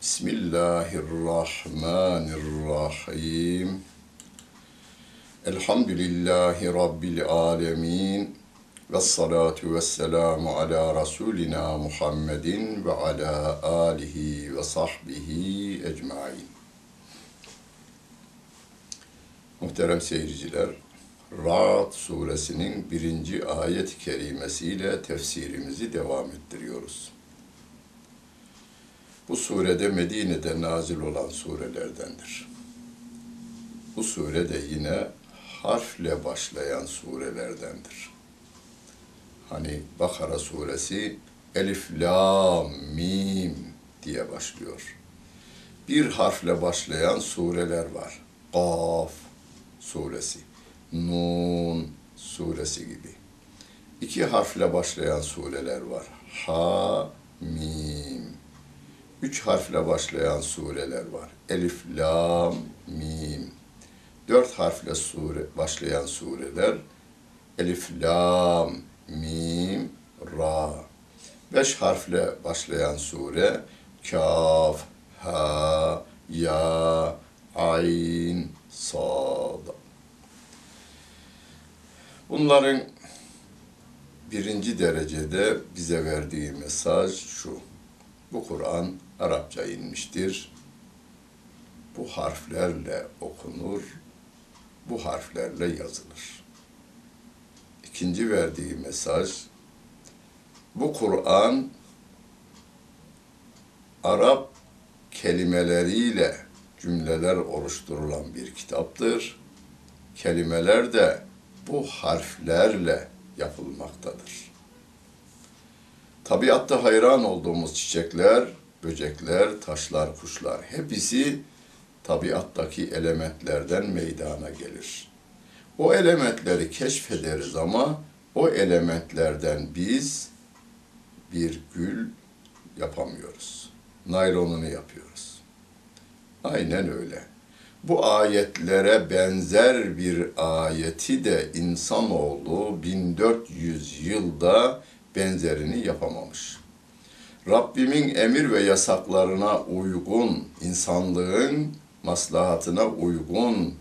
Bismillahirrahmanirrahim. Elhamdülillahi Rabbil alemin. Ve salatu ve selamu ala Resulina Muhammedin ve ala alihi ve sahbihi ecmain. Muhterem seyirciler, Ra'd suresinin birinci ayet-i kerimesiyle tefsirimizi devam ettiriyoruz. Bu surede Medine'de nazil olan surelerdendir. Bu surede yine harfle başlayan surelerdendir. Hani Bakara suresi Elif, Lam, Mim diye başlıyor. Bir harfle başlayan sureler var. Kaf suresi, Nun suresi gibi. İki harfle başlayan sureler var. Ha, Mim. Üç harfle başlayan sureler var. Elif, Lam, Mim. Dört harfle sure, başlayan sureler. Elif, Lam, Mim, Ra. Beş harfle başlayan sure. Kaf, Ha, Ya, Ayn, Sad. Bunların birinci derecede bize verdiği mesaj şu. Bu Kur'an Arapça inmiştir. Bu harflerle okunur, bu harflerle yazılır. İkinci verdiği mesaj, bu Kur'an Arap kelimeleriyle cümleler oluşturulan bir kitaptır. Kelimeler de bu harflerle yapılmaktadır. Tabiatta hayran olduğumuz çiçekler, böcekler, taşlar, kuşlar hepsi tabiattaki elementlerden meydana gelir. O elementleri keşfederiz ama o elementlerden biz bir gül yapamıyoruz. Naylonunu yapıyoruz. Aynen öyle. Bu ayetlere benzer bir ayeti de insanoğlu 1400 yılda benzerini yapamamış. Rabbimin emir ve yasaklarına uygun, insanlığın maslahatına uygun.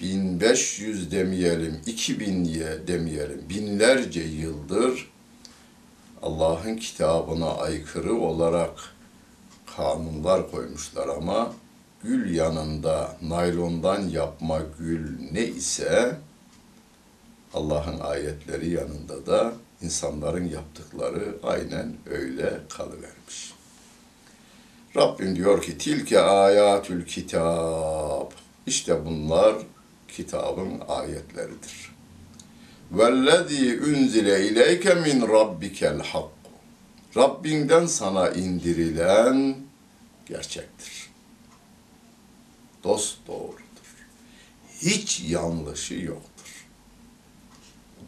1500 demeyelim, 2000 ye demeyelim, binlerce yıldır Allah'ın kitabına aykırı olarak kanunlar koymuşlar ama gül yanında naylondan yapma gül ne ise Allah'ın ayetleri yanında da insanların yaptıkları aynen öyle kalıvermiş. Rabbim diyor ki tilke ayatül kitab. İşte bunlar kitabın ayetleridir. Vellezî unzile ileyke min rabbikel hak. Rabbinden sana indirilen gerçektir. Dost doğrudur. Hiç yanlışı yoktur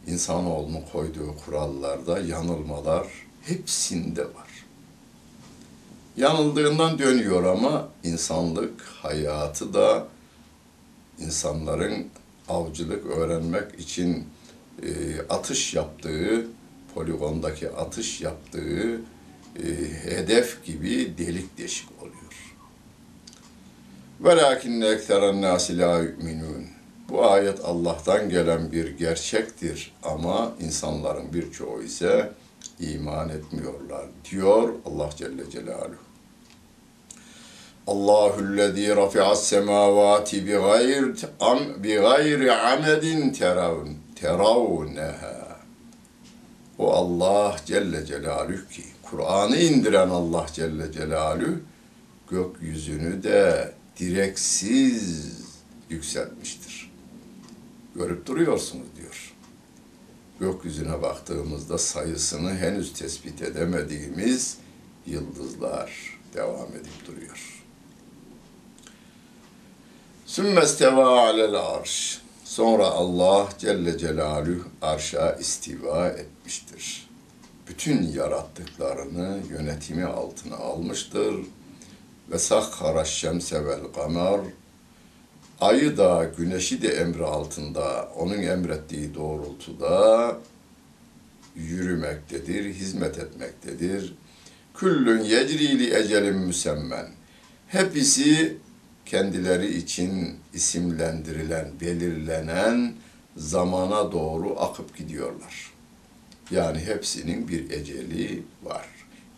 insanoğlunun koyduğu kurallarda yanılmalar hepsinde var. Yanıldığından dönüyor ama insanlık hayatı da insanların avcılık öğrenmek için e, atış yaptığı, poligondaki atış yaptığı e, hedef gibi delik deşik oluyor. Velakinne ekseren nasi la yu'minun. Bu ayet Allah'tan gelen bir gerçektir ama insanların birçoğu ise iman etmiyorlar diyor Allah Celle Celaluhu. Allahüllezî rafi'as semâvâti bi gayr am bi gayri amedin teravun teravneha. O Allah Celle Celaluhu ki Kur'an'ı indiren Allah Celle Celaluhu gökyüzünü de direksiz yükseltmiştir. Görüp duruyorsunuz diyor. Gökyüzüne baktığımızda sayısını henüz tespit edemediğimiz yıldızlar devam edip duruyor. Sümmesteva alel arş. Sonra Allah Celle Celaluhu arşa istiva etmiştir. Bütün yarattıklarını yönetimi altına almıştır. Ve sakhara şemse vel kamer. Ayı da güneşi de emri altında, onun emrettiği doğrultuda yürümektedir, hizmet etmektedir. Küllün yecrili ecelin müsemmen. Hepsi kendileri için isimlendirilen, belirlenen zamana doğru akıp gidiyorlar. Yani hepsinin bir eceli var.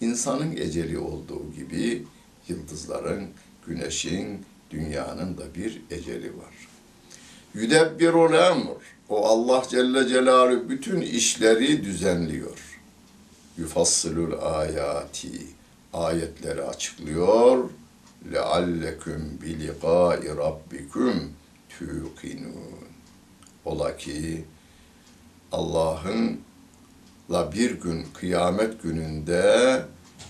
İnsanın eceli olduğu gibi yıldızların, güneşin, Dünyanın da bir eceli var. Yüdebbirul emr. O Allah Celle Celalü bütün işleri düzenliyor. Yufassılul ayati. Ayetleri açıklıyor. Lealleküm bilikai rabbiküm tüqinun. Ola ki Allah'ın la bir gün kıyamet gününde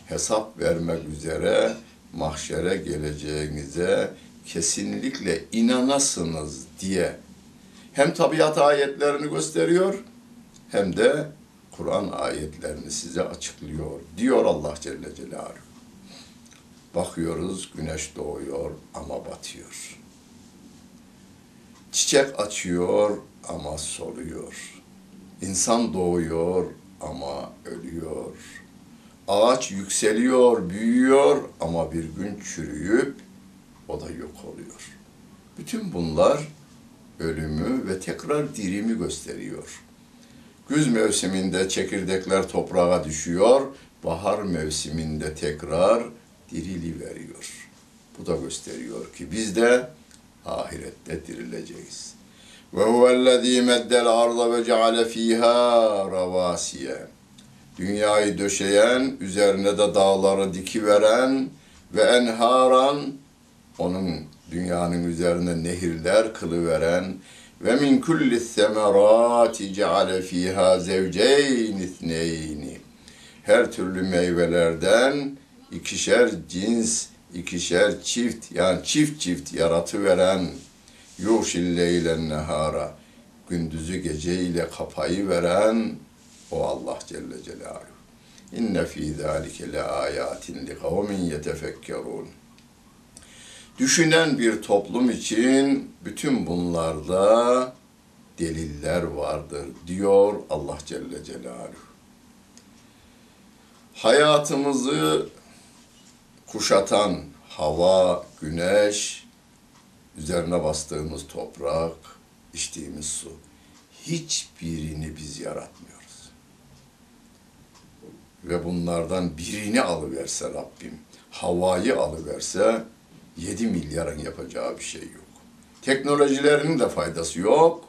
hesap vermek üzere mahşere geleceğinize kesinlikle inanasınız diye hem tabiat ayetlerini gösteriyor hem de Kur'an ayetlerini size açıklıyor diyor Allah Celle Celaluhu. Bakıyoruz güneş doğuyor ama batıyor. Çiçek açıyor ama soluyor. İnsan doğuyor ama ölüyor. Ağaç yükseliyor, büyüyor ama bir gün çürüyüp o da yok oluyor. Bütün bunlar ölümü ve tekrar dirimi gösteriyor. Güz mevsiminde çekirdekler toprağa düşüyor, bahar mevsiminde tekrar dirili veriyor. Bu da gösteriyor ki biz de ahirette dirileceğiz. Ve huvellezî meddel arda ve ceale fîhâ ravâsiye. Dünyayı döşeyen, üzerine de dağları dikiveren ve enharan, onun dünyanın üzerine nehirler kılıveren ve min kulli semerati ceale fîhâ zevceyn ithneyni. Her türlü meyvelerden ikişer cins, ikişer çift yani çift çift yaratıveren yuşil leylen nehara gündüzü geceyle kapayı veren o Allah Celle Celaluhu. İnne fî zâlike le âyâtin li kavmin yetefekkerûn. Düşünen bir toplum için bütün bunlarda deliller vardır diyor Allah Celle Celaluhu. Hayatımızı kuşatan hava, güneş, üzerine bastığımız toprak, içtiğimiz su. Hiçbirini biz yaratmıyoruz. Ve bunlardan birini alıverse Rabbim, havayı alıverse 7 milyarın yapacağı bir şey yok. Teknolojilerinin de faydası yok,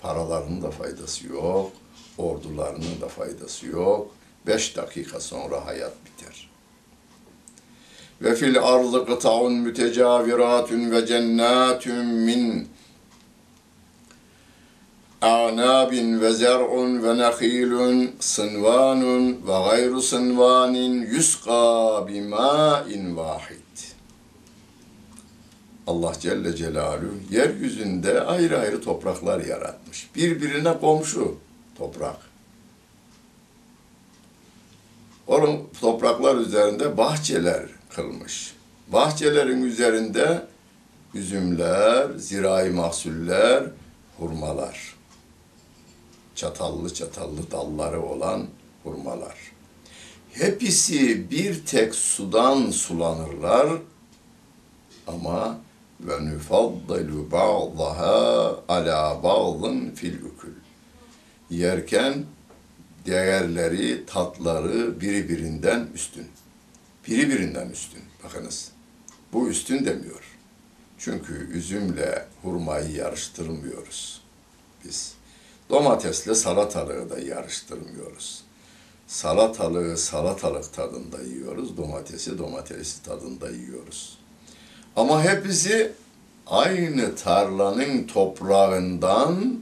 paralarının da faydası yok, ordularının da faydası yok. Beş dakika sonra hayat biter. Ve fil ardı kıta'un mütecaviratun ve cennatun min a'nabin ve zer'un ve nehilun sınvanun ve gayru sınvanin yusqa bima'in vahid. Allah Celle Celaluhu yeryüzünde ayrı ayrı topraklar yaratmış. Birbirine komşu toprak. Onun topraklar üzerinde bahçeler kılmış. Bahçelerin üzerinde üzümler, zirai mahsuller, hurmalar. Çatallı çatallı dalları olan hurmalar. Hepsi bir tek sudan sulanırlar ama ve nufaddilu ba'daha ala ba'dın fil ukul. Yerken değerleri, tatları biri birinden üstün. Biri birinden üstün. Bakınız. Bu üstün demiyor. Çünkü üzümle hurmayı yarıştırmıyoruz biz. Domatesle salatalığı da yarıştırmıyoruz. Salatalığı salatalık tadında yiyoruz, domatesi domatesi tadında yiyoruz. Ama hepsi aynı tarlanın toprağından,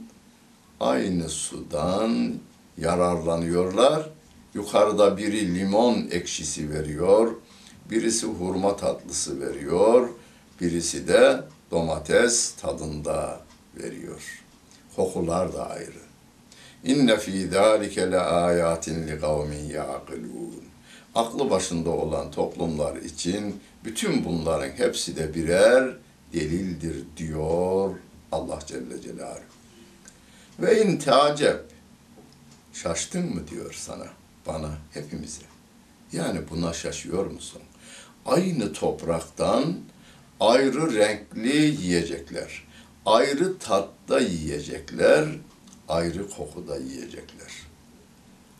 aynı sudan yararlanıyorlar. Yukarıda biri limon ekşisi veriyor, birisi hurma tatlısı veriyor, birisi de domates tadında veriyor. Kokular da ayrı. İnne fî zâlike le âyâtin li kavmin ya'kilûn. Aklı başında olan toplumlar için bütün bunların hepsi de birer delildir diyor Allah Celle Celaluhu. Ve in tacep şaştın mı diyor sana, bana, hepimize. Yani buna şaşıyor musun? Aynı topraktan ayrı renkli yiyecekler, ayrı tatta yiyecekler, ayrı kokuda yiyecekler.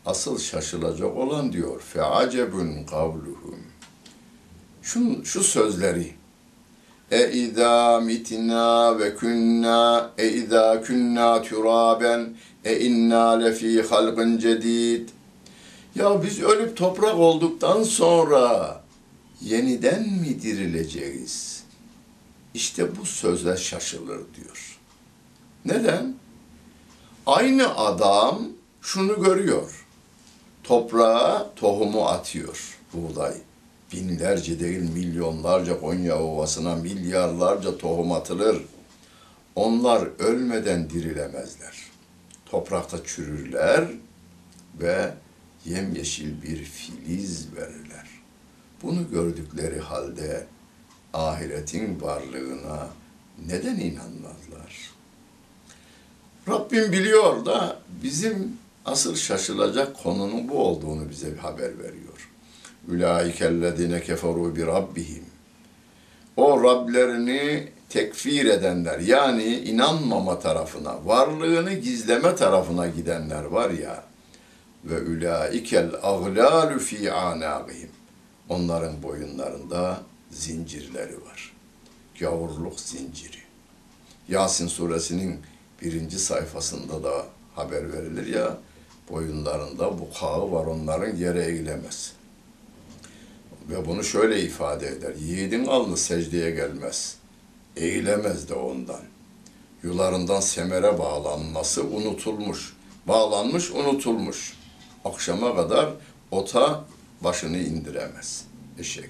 Asıl şaşılacak olan diyor, feacebun kavluhum. Şu, şu sözleri, e izâ mitnâ ve künnâ, e izâ künnâ türâben, e inna lefî halkın cedid. Ya biz ölüp toprak olduktan sonra yeniden mi dirileceğiz? İşte bu sözler şaşılır diyor. Neden? Aynı adam şunu görüyor. Toprağa tohumu atıyor buğday. Binlerce değil milyonlarca Konya Ovası'na milyarlarca tohum atılır. Onlar ölmeden dirilemezler. Toprakta çürürler ve yemyeşil bir filiz verirler. Bunu gördükleri halde ahiretin varlığına neden inanmazlar? Rabbim biliyor da bizim asıl şaşılacak konunun bu olduğunu bize bir haber veriyor. Ülaikellezine keferu bi rabbihim. O Rablerini tekfir edenler yani inanmama tarafına, varlığını gizleme tarafına gidenler var ya ve ülaikel aglalu fi anagihim. Onların boyunlarında zincirleri var. Gavurluk zinciri. Yasin suresinin birinci sayfasında da haber verilir ya, boyunlarında bukağı var onların yere eğilemez. Ve bunu şöyle ifade eder. Yiğidin alnı secdeye gelmez. Eğilemez de ondan. Yularından semere bağlanması unutulmuş. Bağlanmış, unutulmuş. Akşama kadar ota başını indiremez. Eşek.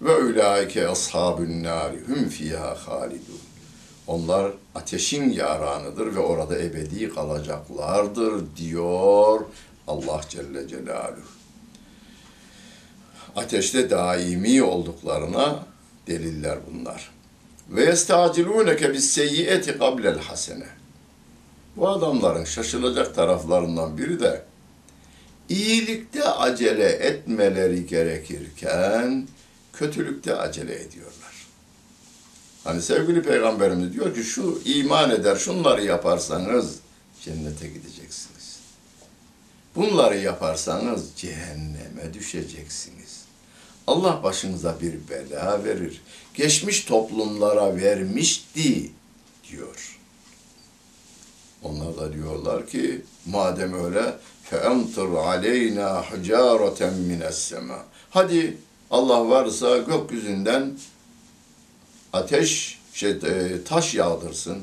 Ve ulaike ashabun nari hum fiha halidun. Onlar ateşin yaranıdır ve orada ebedi kalacaklardır diyor Allah Celle Celaluhu. Ateşte daimi olduklarına deliller bunlar. Ve yestacilûneke bis seyyieti kablel hasene. Bu adamların şaşılacak taraflarından biri de iyilikte acele etmeleri gerekirken kötülükte acele ediyorlar. Hani sevgili peygamberimiz diyor ki şu iman eder şunları yaparsanız cennete gideceksiniz. Bunları yaparsanız cehenneme düşeceksiniz. Allah başınıza bir bela verir. Geçmiş toplumlara vermişti diyor. Onlar da diyorlar ki madem öyle فَاَمْطِرْ عَلَيْنَا حُجَارَةً مِنَ السَّمَاءِ Hadi Allah varsa gökyüzünden ateş, şey, e, taş yağdırsın.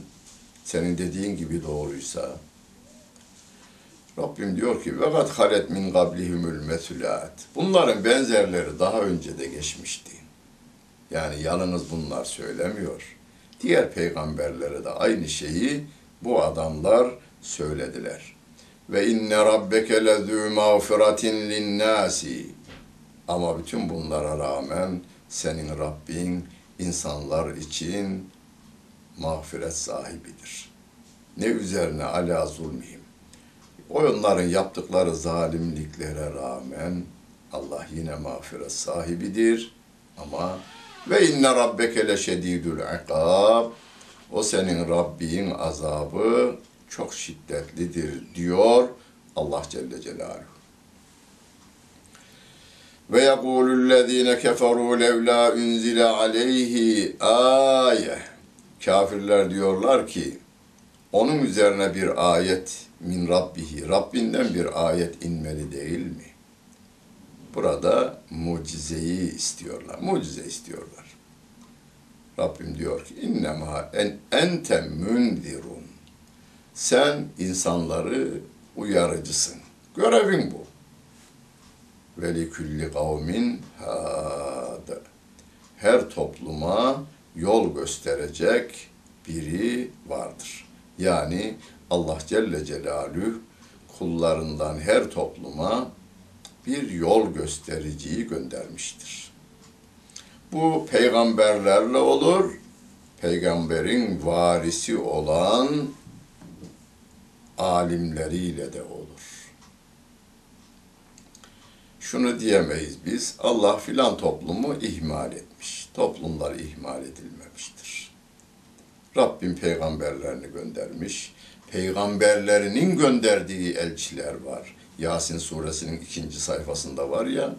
Senin dediğin gibi doğruysa. Rabbim diyor ki ve kad halet min qablihimul mesulat. Bunların benzerleri daha önce de geçmişti. Yani yalnız bunlar söylemiyor. Diğer peygamberlere de aynı şeyi bu adamlar söylediler. Ve inne rabbeke lezû mağfiratin linnâsi. Ama bütün bunlara rağmen senin Rabbin insanlar için mağfiret sahibidir. Ne üzerine ala zulmihim. Onların yaptıkları zalimliklere rağmen Allah yine mağfiret sahibidir. Ama ve inne rabbeke leşedidül ikab. O senin Rabbin azabı çok şiddetlidir diyor Allah Celle Celaluhu. Ve yekulüllezine keferu levla unzile aleyhi aye. Kafirler diyorlar ki onun üzerine bir ayet min rabbihi, Rabbinden bir ayet inmeli değil mi? Burada mucizeyi istiyorlar, mucize istiyorlar. Rabbim diyor ki innema en ente münzirun. Sen insanları uyarıcısın. Görevin bu. Ve li külli kavmin had. Her topluma yol gösterecek biri vardır. Yani Allah Celle Celaluhu kullarından her topluma bir yol göstericiyi göndermiştir. Bu peygamberlerle olur, peygamberin varisi olan alimleriyle de olur. Şunu diyemeyiz biz, Allah filan toplumu ihmal etmiş. Toplumlar ihmal edilmemiştir. Rabbim peygamberlerini göndermiş. Peygamberlerinin gönderdiği elçiler var. Yasin suresinin ikinci sayfasında var ya,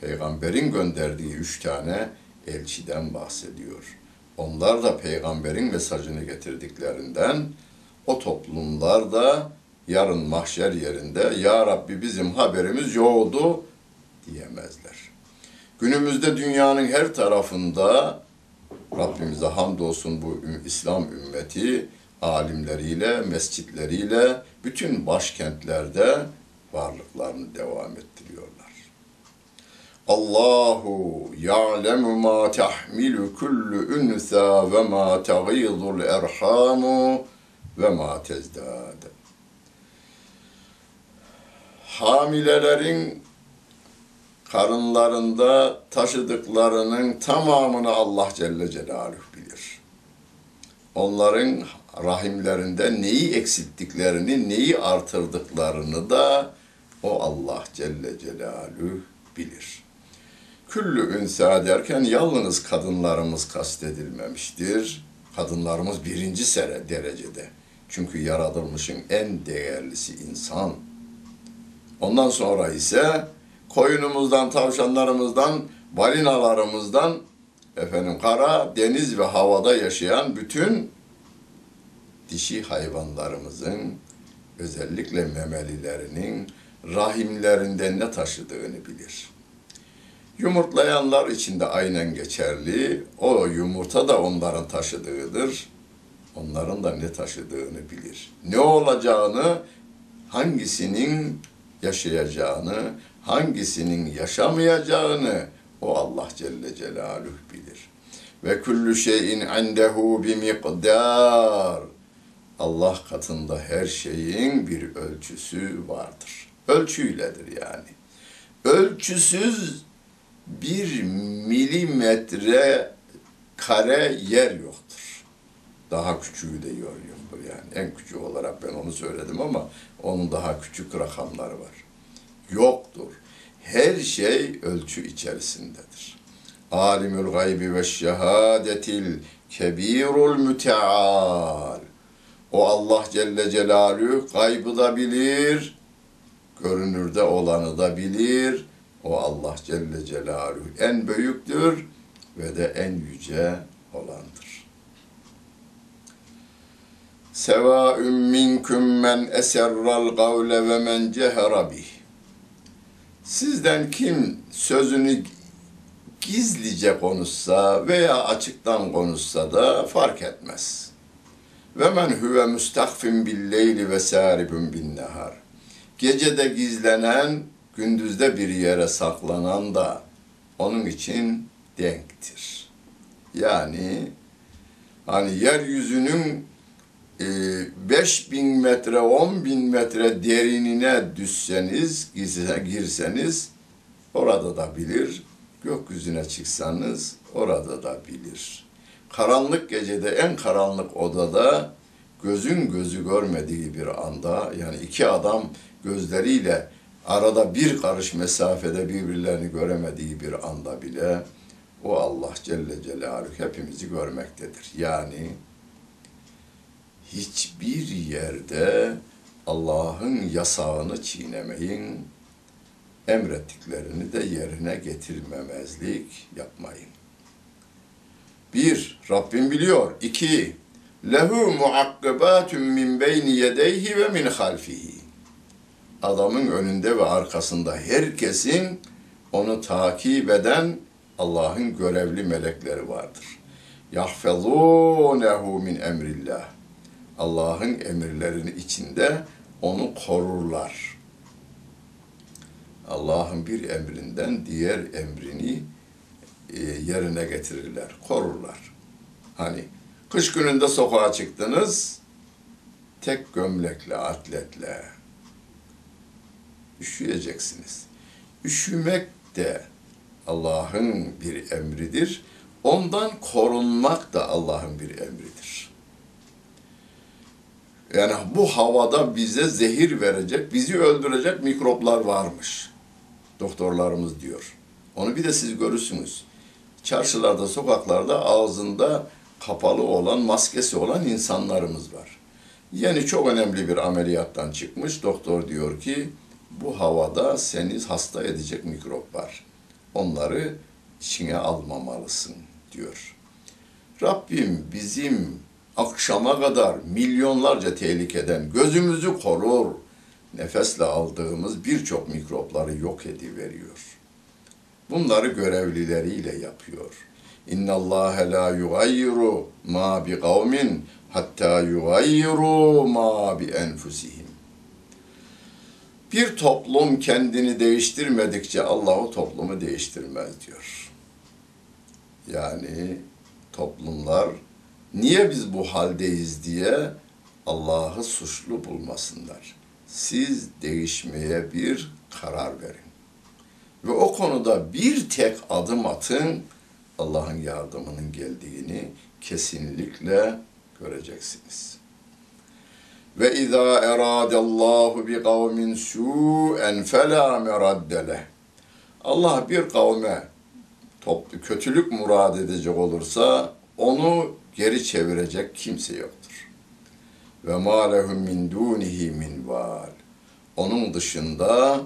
peygamberin gönderdiği üç tane elçiden bahsediyor. Onlar da peygamberin mesajını getirdiklerinden o toplumlar da yarın mahşer yerinde Ya Rabbi bizim haberimiz yoktu diyemezler. Günümüzde dünyanın her tarafında Rabbimize hamdolsun bu İslam ümmeti alimleriyle, mescitleriyle bütün başkentlerde varlıklarını devam ettiriyorlar. Allahu ya'lemu ma tahmilu kullu unsa ve ma taghidul erhamu ve ma tezdad. Hamilelerin karınlarında taşıdıklarının tamamını Allah Celle Celaluhu bilir. Onların rahimlerinde neyi eksilttiklerini, neyi artırdıklarını da o Allah Celle Celaluhu bilir. Küllü ünsa derken yalnız kadınlarımız kastedilmemiştir. Kadınlarımız birinci sere derecede. Çünkü yaratılmışın en değerlisi insan. Ondan sonra ise koyunumuzdan, tavşanlarımızdan, balinalarımızdan, efendim kara, deniz ve havada yaşayan bütün dişi hayvanlarımızın özellikle memelilerinin rahimlerinde ne taşıdığını bilir. Yumurtlayanlar için de aynen geçerli. O yumurta da onların taşıdığıdır. Onların da ne taşıdığını bilir. Ne olacağını, hangisinin yaşayacağını, hangisinin yaşamayacağını o Allah Celle Celaluhu bilir. Ve kullu şeyin indehu bi miqdar. Allah katında her şeyin bir ölçüsü vardır. Ölçüyledir yani. Ölçüsüz bir milimetre kare yer yoktur. Daha küçüğü de yer yani. En küçüğü olarak ben onu söyledim ama onun daha küçük rakamları var. Yoktur. Her şey ölçü içerisindedir. Alimül gaybi ve şehadetil kebirul müteal. O Allah Celle Celaluhu gaybı da bilir, görünürde olanı da bilir. O Allah Celle Celaluhu en büyüktür ve de en yüce olandır. Sevâ'ün minküm men eserral gavle ve men cehera. Sizden kim sözünü gizlice konuşsa veya açıktan konuşsa da fark etmez. Ve men huve müstakfin bil leyli ve saribun bin nehar. Gecede gizlenen, gündüzde bir yere saklanan da onun için denktir. Yani hani yeryüzünün e, 5000 metre, 10 bin metre derinine düşseniz, girseniz orada da bilir. Gökyüzüne çıksanız orada da bilir. Karanlık gecede en karanlık odada gözün gözü görmediği bir anda yani iki adam gözleriyle arada bir karış mesafede birbirlerini göremediği bir anda bile o Allah Celle Celaluhu hepimizi görmektedir. Yani hiçbir yerde Allah'ın yasağını çiğnemeyin, emrettiklerini de yerine getirmemezlik yapmayın. Bir, Rabbim biliyor. İki, lehu muakkibatun min beyni yedeyhi ve min halfihi. Adamın önünde ve arkasında herkesin onu takip eden Allah'ın görevli melekleri vardır. Yahfezûnehu min emrillah. Allah'ın emirlerinin içinde onu korurlar. Allah'ın bir emrinden diğer emrini e, yerine getirirler, korurlar. Hani kış gününde sokağa çıktınız, tek gömlekle, atletle üşüyeceksiniz. Üşümek de Allah'ın bir emridir. Ondan korunmak da Allah'ın bir emridir. Yani bu havada bize zehir verecek, bizi öldürecek mikroplar varmış. Doktorlarımız diyor. Onu bir de siz görürsünüz. Çarşılarda, sokaklarda ağzında kapalı olan, maskesi olan insanlarımız var. Yeni çok önemli bir ameliyattan çıkmış. Doktor diyor ki bu havada seni hasta edecek mikrop var. Onları içine almamalısın diyor. Rabbim bizim akşama kadar milyonlarca tehlikeden gözümüzü korur. Nefesle aldığımız birçok mikropları yok ediveriyor. Bunları görevlileriyle yapıyor. İnna Allah la yugayyiru ma bi kavmin hatta yugayyiru ma bi enfusihim. Bir toplum kendini değiştirmedikçe Allah o toplumu değiştirmez diyor. Yani toplumlar niye biz bu haldeyiz diye Allah'ı suçlu bulmasınlar. Siz değişmeye bir karar verin. Ve o konuda bir tek adım atın, Allah'ın yardımının geldiğini kesinlikle göreceksiniz. Ve izâ eradallahu bi kavmin su'en felâ meraddele. Allah bir kavme toplu kötülük murad edecek olursa onu geri çevirecek kimse yoktur. Ve mâ lehum min dûnihi min val. Onun dışında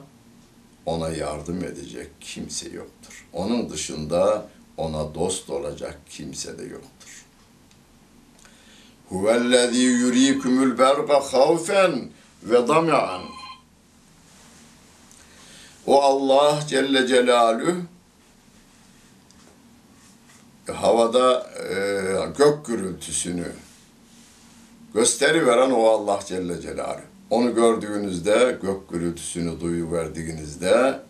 ona yardım edecek kimse yoktur. Onun dışında ona dost olacak kimse de yoktur. Huvellezî yurîkumul berqa havfen ve dam'an. O Allah Celle Celaluhu havada e, gök gürültüsünü gösteriveren o Allah Celle Celaluhu. Onu gördüğünüzde, gök gürültüsünü duyuverdiğinizde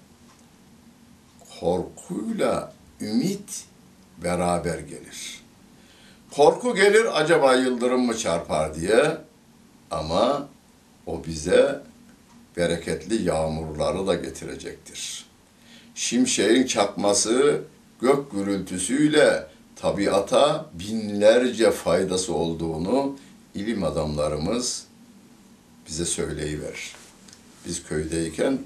korkuyla ümit beraber gelir. Korku gelir acaba yıldırım mı çarpar diye ama o bize bereketli yağmurları da getirecektir. Şimşeğin çakması gök gürültüsüyle tabiata binlerce faydası olduğunu ilim adamlarımız bize söyleyiver. Biz köydeyken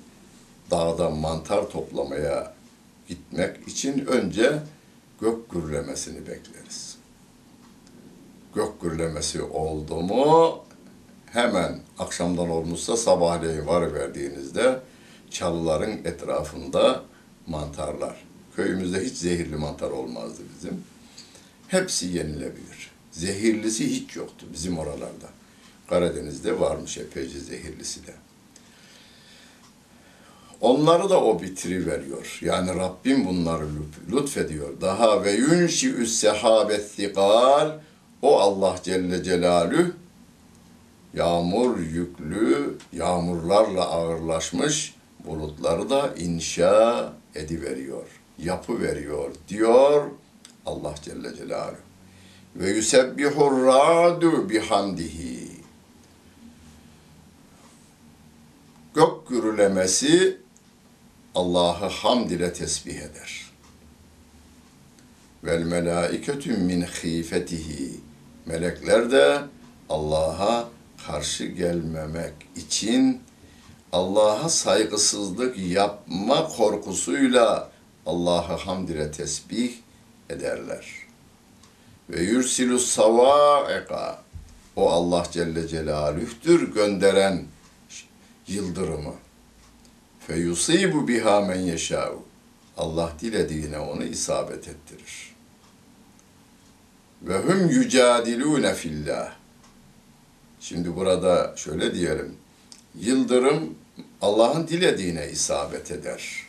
dağda mantar toplamaya gitmek için önce gök gürlemesini bekleriz. gök gürlemesi oldu mu hemen akşamdan olmuşsa sabahleyin var verdiğinizde çalıların etrafında mantarlar. Köyümüzde hiç zehirli mantar olmazdı bizim. Hepsi yenilebilir. Zehirlisi hiç yoktu bizim oralarda. Karadeniz'de varmış epeyce zehirlisi de. Onları da o bitiri veriyor. Yani Rabbim bunları lütf- lütfediyor. Daha ve yunşi'ü's sehabet zikal o Allah Celle Celalü yağmur yüklü, yağmurlarla ağırlaşmış bulutları da inşa ediveriyor, yapı veriyor diyor Allah Celle Celaluhu. Ve yusebbihur ra'du bihamdihi. Gök gürülemesi Allah'ı hamd ile tesbih eder. Vel melaiketü min khifetihi. Melekler de Allah'a karşı gelmemek için Allah'a saygısızlık yapma korkusuyla Allah'ı hamd ile tesbih ederler. Ve yursilu savaika o Allah Celle Celaluh'tür gönderen yıldırımı. Fe yusibu biha men yeşâ'u. Allah dilediğine onu isabet ettirir. Ve hum yücadilûne fillah. Şimdi burada şöyle diyelim. Yıldırım Allah'ın dilediğine isabet eder.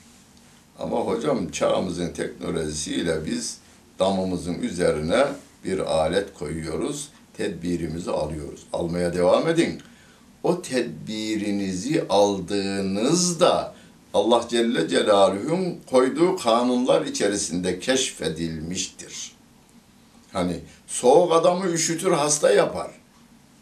Ama hocam çağımızın teknolojisiyle biz damımızın üzerine bir alet koyuyoruz, tedbirimizi alıyoruz. Almaya devam edin. O tedbirinizi aldığınızda Allah Celle Celaluhu'nun koyduğu kanunlar içerisinde keşfedilmiştir. Hani soğuk adamı üşütür, hasta yapar.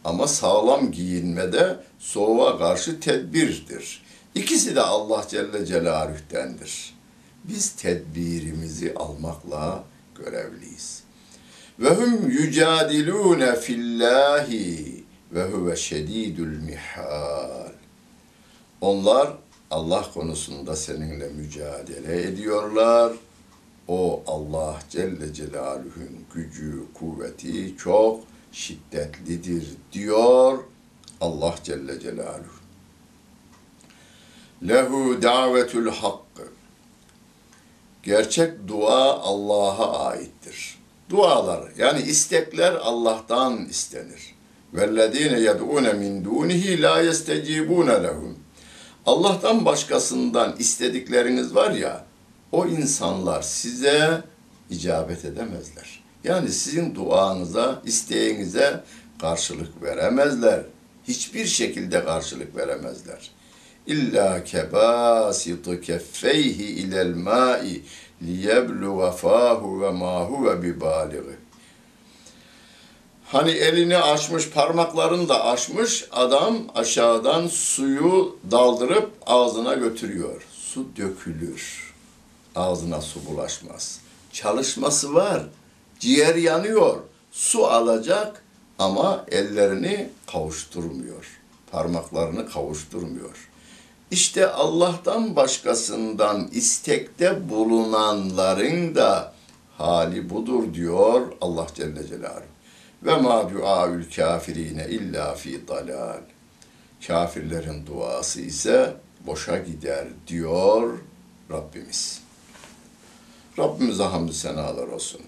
Ama sağlam giyinmede soğuğa karşı tedbirdir. İkisi de Allah Celle Celaluh'tendir. Biz tedbirimizi almakla görevliyiz. Ve hum yücadilûne fillâhi ve huve şedîdül mihal. Onlar Allah konusunda seninle mücadele ediyorlar. O Allah Celle Celaluhu'nun gücü, kuvveti çok şiddetlidir diyor Allah Celle Celaluhu. Lehu davetul hakkı. Gerçek dua Allah'a aittir. Dualar yani istekler Allah'tan istenir. Vellezine yed'une min dunihi la yestecibune lehum. Allah'tan başkasından istedikleriniz var ya, o insanlar size icabet edemezler. Yani sizin duanıza, isteğinize karşılık veremezler. Hiçbir şekilde karşılık veremezler. İlla kebasitu keffeyhi ilel ma'i liyebluğa fahu ve ma huve bibalighi. Hani elini açmış, parmaklarını da açmış, adam aşağıdan suyu daldırıp ağzına götürüyor. Su dökülür. Ağzına su bulaşmaz. Çalışması var. Ciğer yanıyor. Su alacak ama ellerini kavuşturmuyor. Parmaklarını kavuşturmuyor. İşte Allah'tan başkasından istekte bulunanların da hali budur diyor Allah Celle Celaluhu. Ve ma duaül kafirine illa fi dalal. Kafirlerin duası ise boşa gider diyor Rabbimiz. Rabbimize hamdü senalar olsun.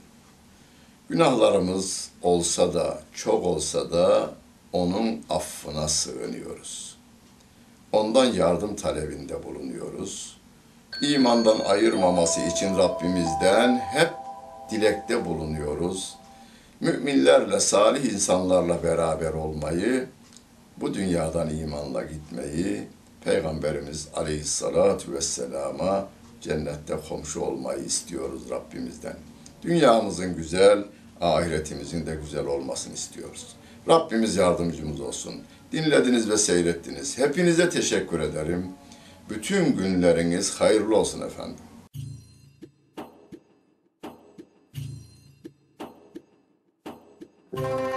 Günahlarımız olsa da, çok olsa da onun affına sığınıyoruz. Ondan yardım talebinde bulunuyoruz. İmandan ayırmaması için Rabbimizden hep dilekte bulunuyoruz. Müminlerle, salih insanlarla beraber olmayı, bu dünyadan imanla gitmeyi, Peygamberimiz Aleyhisselatü Vesselam'a cennette komşu olmayı istiyoruz Rabbimizden. Dünyamızın güzel, ahiretimizin de güzel olmasını istiyoruz. Rabbimiz yardımcımız olsun. Dinlediniz ve seyrettiniz. Hepinize teşekkür ederim. Bütün günleriniz hayırlı olsun efendim. Thank